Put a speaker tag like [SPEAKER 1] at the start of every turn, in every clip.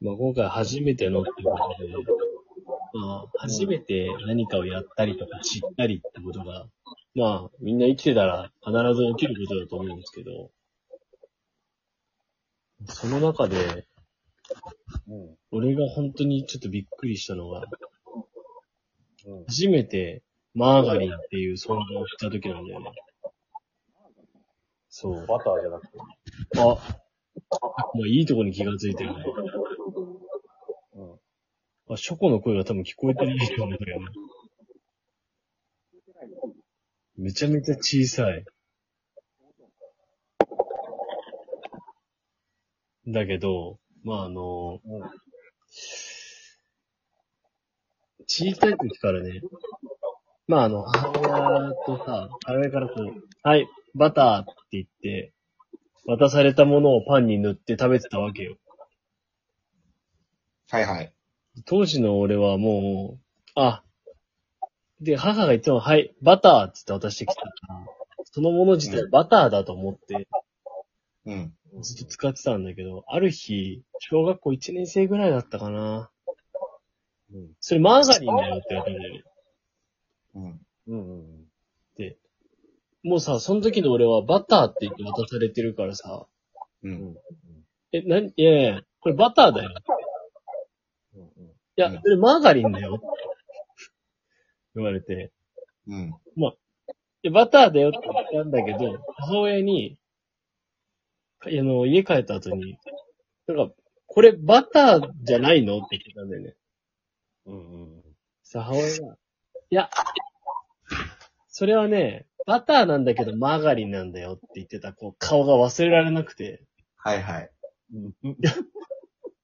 [SPEAKER 1] まあ今回初めてのってことで、まあ初めて何かをやったりとか知ったりってことが、まあみんな生きてたら必ず起きることだと思うんですけど、その中で、
[SPEAKER 2] うん。
[SPEAKER 1] 俺が本当にちょっとびっくりしたのが、
[SPEAKER 2] うん。
[SPEAKER 1] 初めてマーガリンっていう存在をした時なんだよね。そう。
[SPEAKER 2] バターじゃなくて。
[SPEAKER 1] あ、まあいいとこに気がついてるね。あ、ショコの声が多分聞こえてないと思うんだよね。めちゃめちゃ小さい。だけど、まああの、小さい時からね、まああの、母親とさ、母親からこう、はい、バターって言って、渡されたものをパンに塗って食べてたわけよ。
[SPEAKER 3] はいはい。
[SPEAKER 1] 当時の俺はもう、あ、で、母が言っても、はい、バターって言って渡してきたから、そのもの自体バターだと思って、
[SPEAKER 3] うん。
[SPEAKER 1] ずっと使ってたんだけど、ある日、小学校1年生ぐらいだったかな。
[SPEAKER 2] うん。
[SPEAKER 1] それマーガリンだよって言われたんだよね。
[SPEAKER 3] うん。
[SPEAKER 2] うん。うん。
[SPEAKER 1] で、もうさ、その時の俺はバターって言って渡されてるからさ、
[SPEAKER 3] うん。
[SPEAKER 1] え、なに、いやいや、これバターだよ。
[SPEAKER 2] うん。
[SPEAKER 1] いや、
[SPEAKER 3] うん
[SPEAKER 1] それマーガリンだよ。って言われて、
[SPEAKER 3] うん。
[SPEAKER 1] で、バターだよって言ったんだけど、母親に、あの、家帰った後に、なんか、これバターじゃないのって言ってたんだよね。
[SPEAKER 2] うん。うん。
[SPEAKER 1] さ、母親が、いや、それはね、バターなんだけどマーガリンなんだよって言ってた、こう、顔が忘れられなくて、
[SPEAKER 3] はいはい。
[SPEAKER 2] うん。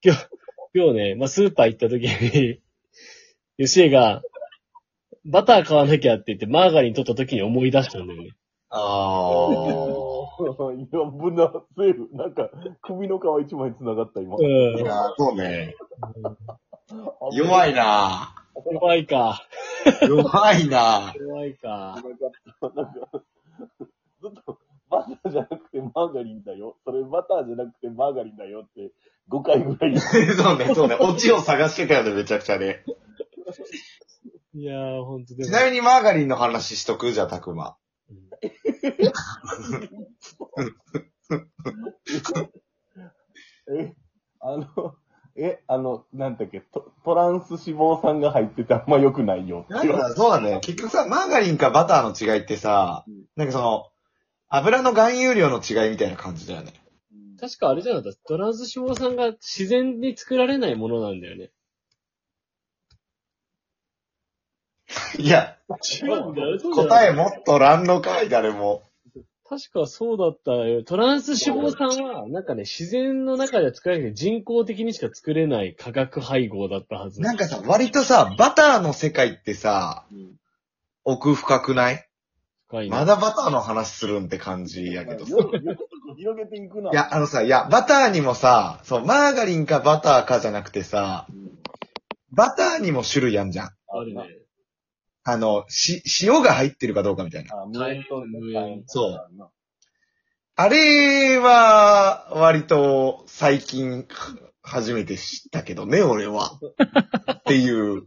[SPEAKER 1] 今日、今日ね、まあ、スーパー行った時に、吉江が、バター買わなきゃって言ってマーガリン取った時に思い出したんだよね。
[SPEAKER 3] あ
[SPEAKER 2] いや、ぶな、セーフ。なんか、首の皮一枚繋がった、今。
[SPEAKER 3] ー。
[SPEAKER 1] うん
[SPEAKER 3] い。やー、そうね。弱いな
[SPEAKER 1] 弱いか。
[SPEAKER 3] 弱いな
[SPEAKER 1] 弱いか。
[SPEAKER 2] なんか、ずっと、バターじゃなくてマーガリンだよ。それバターじゃなくてマーガリンだよって、5回ぐらい。
[SPEAKER 3] そうね、そうね。オチを探してたよね、めちゃくちゃね。
[SPEAKER 1] いやー、ほんとでも。
[SPEAKER 3] ちなみにマーガリンの話しとく？じゃあ、たくま。
[SPEAKER 2] え、あの、え、あの、なんだっけ、トトランス脂肪酸が入っててあんま良くないよ。
[SPEAKER 3] なんか、そうだね。結局さ、マーガリンかバターの違いってさ
[SPEAKER 2] うん、
[SPEAKER 3] なんかその、油の含有量の違いみたいな感じだよね。
[SPEAKER 1] 確かあれじゃなかった？トランス脂肪酸が自然に作られないものなんだよね。
[SPEAKER 3] いや、
[SPEAKER 1] 違うんだよ。
[SPEAKER 3] 答えもっとらんのかい、誰も。
[SPEAKER 1] 確かそうだったよ。トランス脂肪酸は、なんかね、自然の中で作られて人工的にしか作れない化学配合だったはず。
[SPEAKER 3] なんかさ、割とさ、バターの世界ってさ、
[SPEAKER 2] うん
[SPEAKER 3] 奥深くない？
[SPEAKER 1] 深いね
[SPEAKER 3] まだバターの話するんって感じやけどさ。
[SPEAKER 2] よよ広げていくな。
[SPEAKER 3] いや、あのさ、いや、バターにもさ、そう、マーガリンかバターかじゃなくてさ、
[SPEAKER 2] うん、
[SPEAKER 3] バターにも種類あんじゃん。
[SPEAKER 1] あるね。
[SPEAKER 3] あの、し、塩が入ってるかどうかみたいな。
[SPEAKER 2] あ、無塩と
[SPEAKER 1] 無塩
[SPEAKER 3] そうあれは、割と、最近、初めて知ったけどね、俺は。っていう、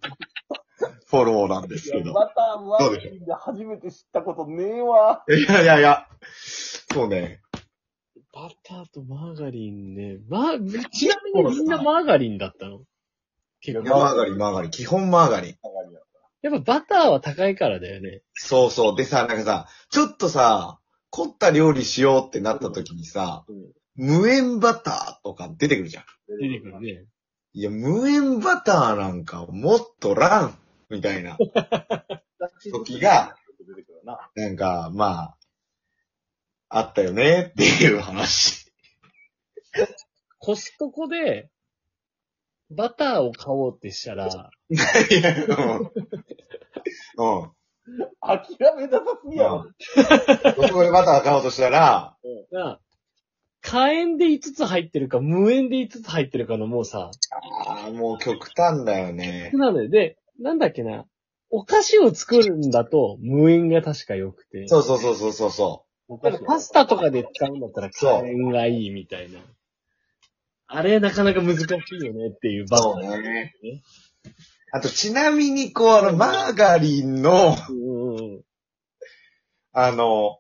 [SPEAKER 3] フォローなんですけど。
[SPEAKER 2] バターマで初めて知ったことねえわ。
[SPEAKER 3] いやいやいや、そうね。
[SPEAKER 1] バターとマーガリンね。ま、ちなみにみんなマーガリンだったの？結構。
[SPEAKER 3] マーガリン、マーガリン。基本マーガリン。
[SPEAKER 1] やっぱバターは高いからだよね。
[SPEAKER 3] そうそう。でさ、なんかさ、ちょっとさ、凝った料理しようってなった時にさ、
[SPEAKER 2] うん
[SPEAKER 3] 無塩バターとか出てくるじゃん。
[SPEAKER 1] 出てくるね。
[SPEAKER 3] いや、無塩バターなんかもっとらんみたいな時が、
[SPEAKER 2] 出てくるな。
[SPEAKER 3] なんか、まあ、あったよねっていう話。
[SPEAKER 1] コストコで、バターを買おうってしたら、
[SPEAKER 3] いや、うん。うん。
[SPEAKER 2] 諦めなさすぎやろ。
[SPEAKER 3] そこでバター買おうとしたら、
[SPEAKER 1] が、火炎で5つ入ってるか、無塩で5つ入ってるかのもうさ、
[SPEAKER 3] ああ、もう極端だよね。
[SPEAKER 1] なので、で、なんだっけな、お菓子を作るんだと、無塩が確か良くて。
[SPEAKER 3] そうそうそうそうそうそ
[SPEAKER 1] だからパスタとかで使うんだったら
[SPEAKER 3] そう
[SPEAKER 1] 火炎がいいみたいな。あれなかなか難しいよねっていうバ
[SPEAKER 3] そうね。あと、ちなみに、こう、あの、マーガリンの、
[SPEAKER 1] うんうん。
[SPEAKER 3] あの、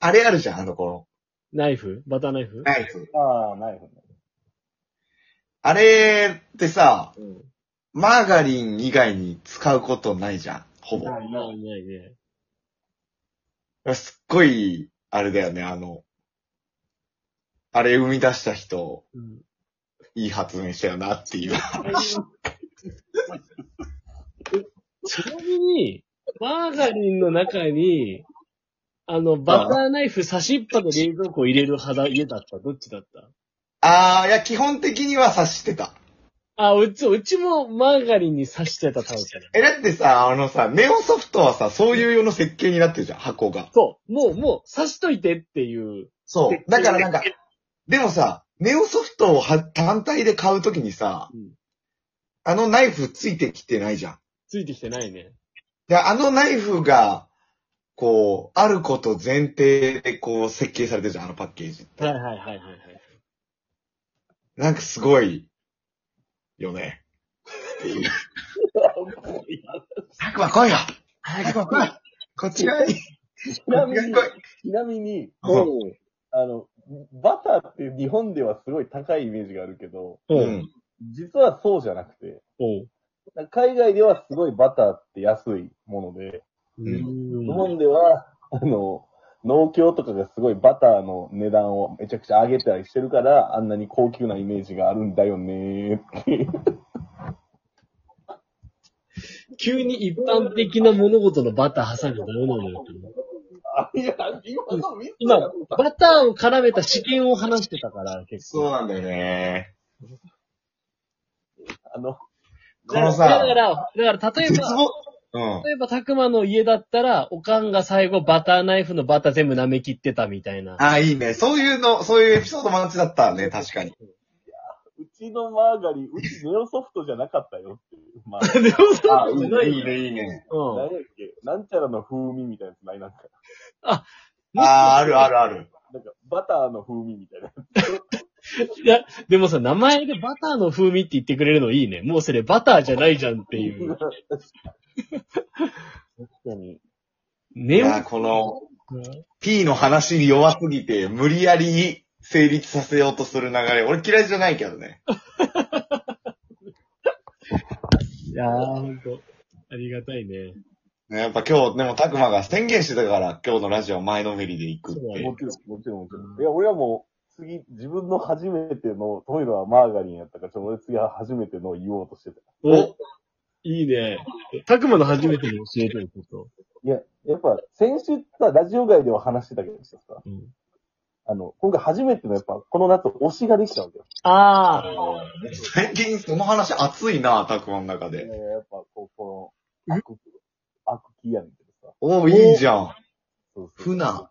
[SPEAKER 3] あれあるじゃん、あの、この、
[SPEAKER 1] ナイフ？バターナイフ？
[SPEAKER 3] ナイフ。
[SPEAKER 2] ああ、ナイフね。
[SPEAKER 3] あれってさ、
[SPEAKER 1] うん。
[SPEAKER 3] マーガリン以外に使うことないじゃん、ほぼ。
[SPEAKER 1] ないないないね。
[SPEAKER 3] すっごい、あれだよね、あの、あれ生み出した人、
[SPEAKER 1] うん。
[SPEAKER 3] いい発明したよなっていう話。
[SPEAKER 1] ちなみに、マーガリンの中に、あの、バターナイフ差しっぱの冷蔵庫を入れる派だ、家だった？どっちだった？
[SPEAKER 3] あー、いや、基本的には察してた。
[SPEAKER 1] あ、うち、うちもマーガリンに刺してたタイプだ。
[SPEAKER 3] え、だってさ、あのさ、ネオソフトはさ、そういう用の設計になってるじゃん、箱が。
[SPEAKER 1] そう、もう、もう、刺しといてっていう。
[SPEAKER 3] そう。だからなんか、でもさ、ネオソフトをは単体で買うときにさ、
[SPEAKER 1] うん
[SPEAKER 3] あのナイフついてきてないじゃん。
[SPEAKER 1] ついてきてないね。
[SPEAKER 3] で、あのナイフが、こう、あること前提でこう設計されてるじゃん、あのパッケージって。
[SPEAKER 1] はいはいはいはいはい。
[SPEAKER 3] なんかすごい、よね。って来いよたくま来いこっちがいい。
[SPEAKER 2] ちなみに
[SPEAKER 3] ちが来い、
[SPEAKER 2] ちなみに、
[SPEAKER 3] うん
[SPEAKER 2] あの、バターって日本ではすごい高いイメージがあるけど、
[SPEAKER 1] う。
[SPEAKER 3] うんん。
[SPEAKER 2] 実はそうじゃなくて。海外ではすごいバターって安いもので、
[SPEAKER 3] ん
[SPEAKER 2] 日本では、あの、農協とかがすごいバターの値段をめちゃくちゃ上げたりしてるから、あんなに高級なイメージがあるんだよねーっていう。
[SPEAKER 1] 急に一般的な物事のバター挟んじゃダメなのよ。
[SPEAKER 2] あ、いや、今
[SPEAKER 1] バターを絡めた試験を話してたから、結構。
[SPEAKER 3] そうなんだよね。
[SPEAKER 2] たあの、
[SPEAKER 3] このさ
[SPEAKER 1] だから、だから、例えば、
[SPEAKER 3] うん。
[SPEAKER 1] 例えば、たくまの家だったら、おかんが最後バターナイフのバター全部舐め切ってたみたいな。
[SPEAKER 3] あ、いいね。そういうの、そういうエピソードマッチだったね、確かに。
[SPEAKER 2] うちのマーガリン、うちネオソフトじゃなかったよっていう。まあ、
[SPEAKER 1] でもそう
[SPEAKER 3] あ、い
[SPEAKER 1] じゃない
[SPEAKER 3] いね、いいね。
[SPEAKER 1] うん。
[SPEAKER 2] 何やっけ？なんちゃらの風味みたいなやつないなんか？
[SPEAKER 3] ああ、あるあるある。
[SPEAKER 2] なんか、バターの風味みたいな。
[SPEAKER 1] いや、でもさ、名前でバターの風味って言ってくれるのいいね。もうそれバターじゃないじゃんっていう。
[SPEAKER 2] 確かに。
[SPEAKER 3] い
[SPEAKER 1] ね
[SPEAKER 3] や、この、P の話に弱すぎて、無理やり成立させようとする流れ、俺嫌いじゃないけどね。
[SPEAKER 1] いやー、ほんと。ありがたいね。
[SPEAKER 3] ねやっぱ今日、でも、たくまが宣言してたから、今日のラジオ前のめりで行くって。
[SPEAKER 2] もちろん、もちろん、もちろん。いや、俺はもう、次、自分の初めての、トイレはマーガリンやったから、ちょっと俺次は初めてのを言おうとしてた。
[SPEAKER 1] おいいね。たくまの初めてに教えてること。
[SPEAKER 2] いや、やっぱ、先週さ、ラジオ外では話してたけどさ、
[SPEAKER 1] うん。
[SPEAKER 2] あの、今回初めてのやっぱ、この夏推しができたわけよ。
[SPEAKER 1] ああ。
[SPEAKER 3] 最近その話熱いな、たくまの中
[SPEAKER 2] え
[SPEAKER 3] で。
[SPEAKER 2] やっぱ、こう、この、悪、悪気やねんけどさ。
[SPEAKER 3] おお、いいじゃん。
[SPEAKER 2] そうそう
[SPEAKER 3] ふな。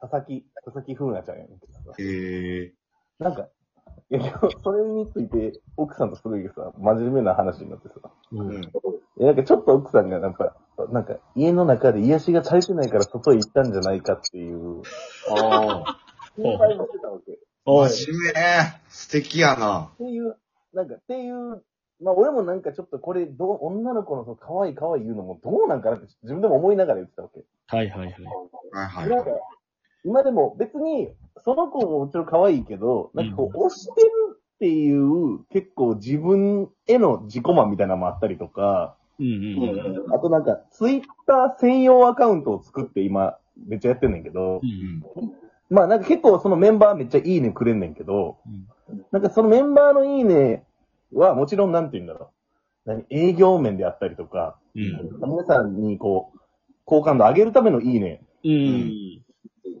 [SPEAKER 2] 佐々木、佐々木ふなちゃんやねんけどさ。
[SPEAKER 3] へえ。
[SPEAKER 2] なんか、いや、でもそれについて、奥さんとすごいさ、真面目な話になってさ。
[SPEAKER 1] う。
[SPEAKER 3] うんん。
[SPEAKER 2] いや、なんかちょっと奥さんがなんか、なんか家の中で癒しが足りてないから外へ行ったんじゃないかっていう、
[SPEAKER 3] ああ。
[SPEAKER 2] 心配もしてたわけ。っ
[SPEAKER 1] おい。
[SPEAKER 3] 真面目。素敵やな。
[SPEAKER 2] ていう、なんか、っていう、まあ俺もなんかちょっとこれ、どう、女の子のその可愛い可愛い言うのもどうなんかなって自分でも思いながら言ってたわけ。
[SPEAKER 1] はいはいはい。
[SPEAKER 3] はいはい
[SPEAKER 2] なんか、今でも別に、その子ももちろん可愛いけど、なんかこう、推してるっていう、結構自分への自己満みたいなのもあったりとか、
[SPEAKER 1] うんうんうん。
[SPEAKER 2] あとなんか、ツイッター専用アカウントを作って今、めっちゃやってんねんけど、
[SPEAKER 1] うん
[SPEAKER 2] まあなんか結構そのメンバーめっちゃいいねくれんねんけど、
[SPEAKER 1] うん
[SPEAKER 2] なんかそのメンバーのいいねはもちろんなんて言うんだろう。何営業面であったりとか、
[SPEAKER 1] うん。
[SPEAKER 2] 皆さんにこう、好感度上げるためのいいね。
[SPEAKER 1] うん。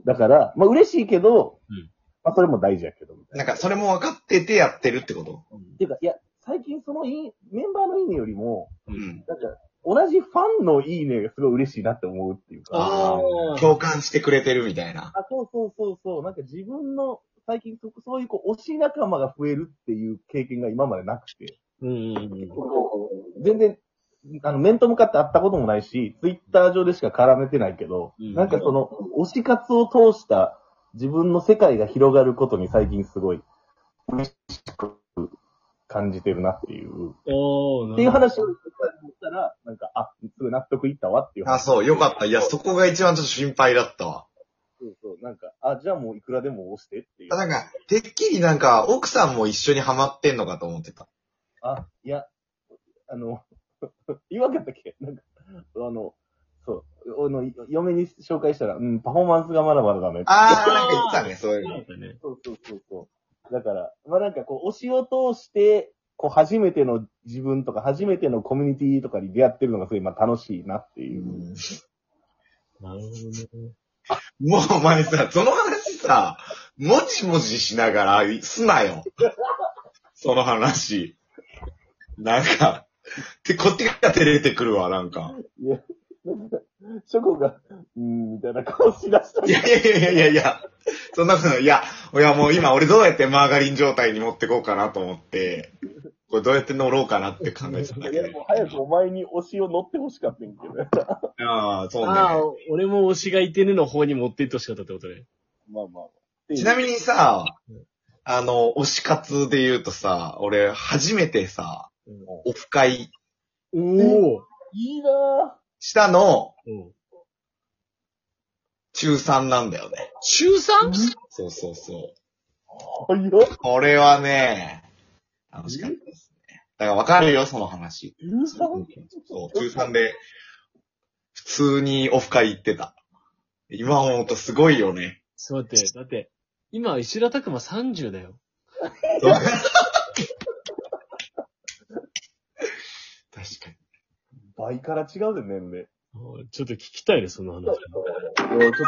[SPEAKER 2] だから、まあ嬉しいけど、
[SPEAKER 1] うん
[SPEAKER 2] まあそれも大事やけど、みたいな。
[SPEAKER 3] なんか、それも分かっててやってるってこと？
[SPEAKER 2] っていうか、いや、最近そのいい、メンバーのいいねよりも、
[SPEAKER 3] うん。
[SPEAKER 2] なんか、同じファンのいいねがすごい嬉しいなって思うっていうか。
[SPEAKER 3] あ
[SPEAKER 1] あ
[SPEAKER 3] あ。共感してくれてるみたいな。
[SPEAKER 2] あ、そうそうそうそう。なんか自分の、最近そそういうこう、推し仲間が増えるっていう経験が今までなくて。
[SPEAKER 1] うんうん
[SPEAKER 2] 全然、あの、面と向かって会ったこともないし、ツイッター上でしか絡めてないけど、
[SPEAKER 1] うん
[SPEAKER 2] なんかその、推し活を通した自分の世界が広がることに最近すごい嬉しく感じてるなっていう。
[SPEAKER 1] おー、
[SPEAKER 2] っていう話をしたら、なんか、あ、すぐ納得いったわっていう話。
[SPEAKER 3] あ、そう、よかった。いや、そこが一番ちょっと心配だったわ。
[SPEAKER 2] そうそう。なんか、あ、じゃあもういくらでも押してっていう
[SPEAKER 3] あ。なんか、てっきりなんか、奥さんも一緒にハマってんのかと思ってた。
[SPEAKER 2] あ、いや、あの、言わんかったっけ？なんか、あの、そう、あの、嫁に紹介したら、うん、パフォーマンスがまだまだダメって。
[SPEAKER 3] あー、なんか言ってたね、そういうの。
[SPEAKER 1] そう。
[SPEAKER 2] そうそうそうそう。だから、まあなんかこう、推しを通して、こう、初めての自分とか、初めてのコミュニティとかに出会ってるのがすごい、まあ楽しいなっていう。
[SPEAKER 1] なるほどね。
[SPEAKER 3] もうお前さ、その話さ、もじもじしながら、すなよ。その話。なんか、て、こっちが照れてくるわ、なんか。
[SPEAKER 2] いや、なんか、ショコが、うーん、みたいな顔しだした
[SPEAKER 3] いやいやいやいやいやいや、そんなこと、いや、いやもう今俺どうやってマーガリン状態に持ってこうかなと思って、これどうやって乗ろうかなって考えてたんだ
[SPEAKER 2] いや、
[SPEAKER 3] けど。
[SPEAKER 2] もう早くお前に推しを乗ってほしかったんけど。
[SPEAKER 3] ああ、そう
[SPEAKER 1] ああ
[SPEAKER 3] ね。、
[SPEAKER 1] 俺も推しがいてねの方に持っていってほしかったってことね。
[SPEAKER 2] まあまあ。
[SPEAKER 3] ちなみにさ、あの、推し活で言うとさ、俺初めてさ、オフ会
[SPEAKER 1] おお
[SPEAKER 2] いいな
[SPEAKER 3] したの
[SPEAKER 1] うん。
[SPEAKER 3] 中3なんだよね。
[SPEAKER 1] 週 3?
[SPEAKER 3] そうそうそう。
[SPEAKER 2] ぁ。早っ。
[SPEAKER 3] これはね、楽しかったですね。だからわかるよ、その話。
[SPEAKER 2] 中三？
[SPEAKER 3] そう、中3で、普通にオフ会行ってた。今思うとすごいよね。
[SPEAKER 1] ちょっと待って、だって、今、石田拓馬30だよ。
[SPEAKER 3] 確かに。
[SPEAKER 2] 倍から違うで、年齢。
[SPEAKER 1] あちょっと聞きたいね、その話。
[SPEAKER 2] いやちょっと。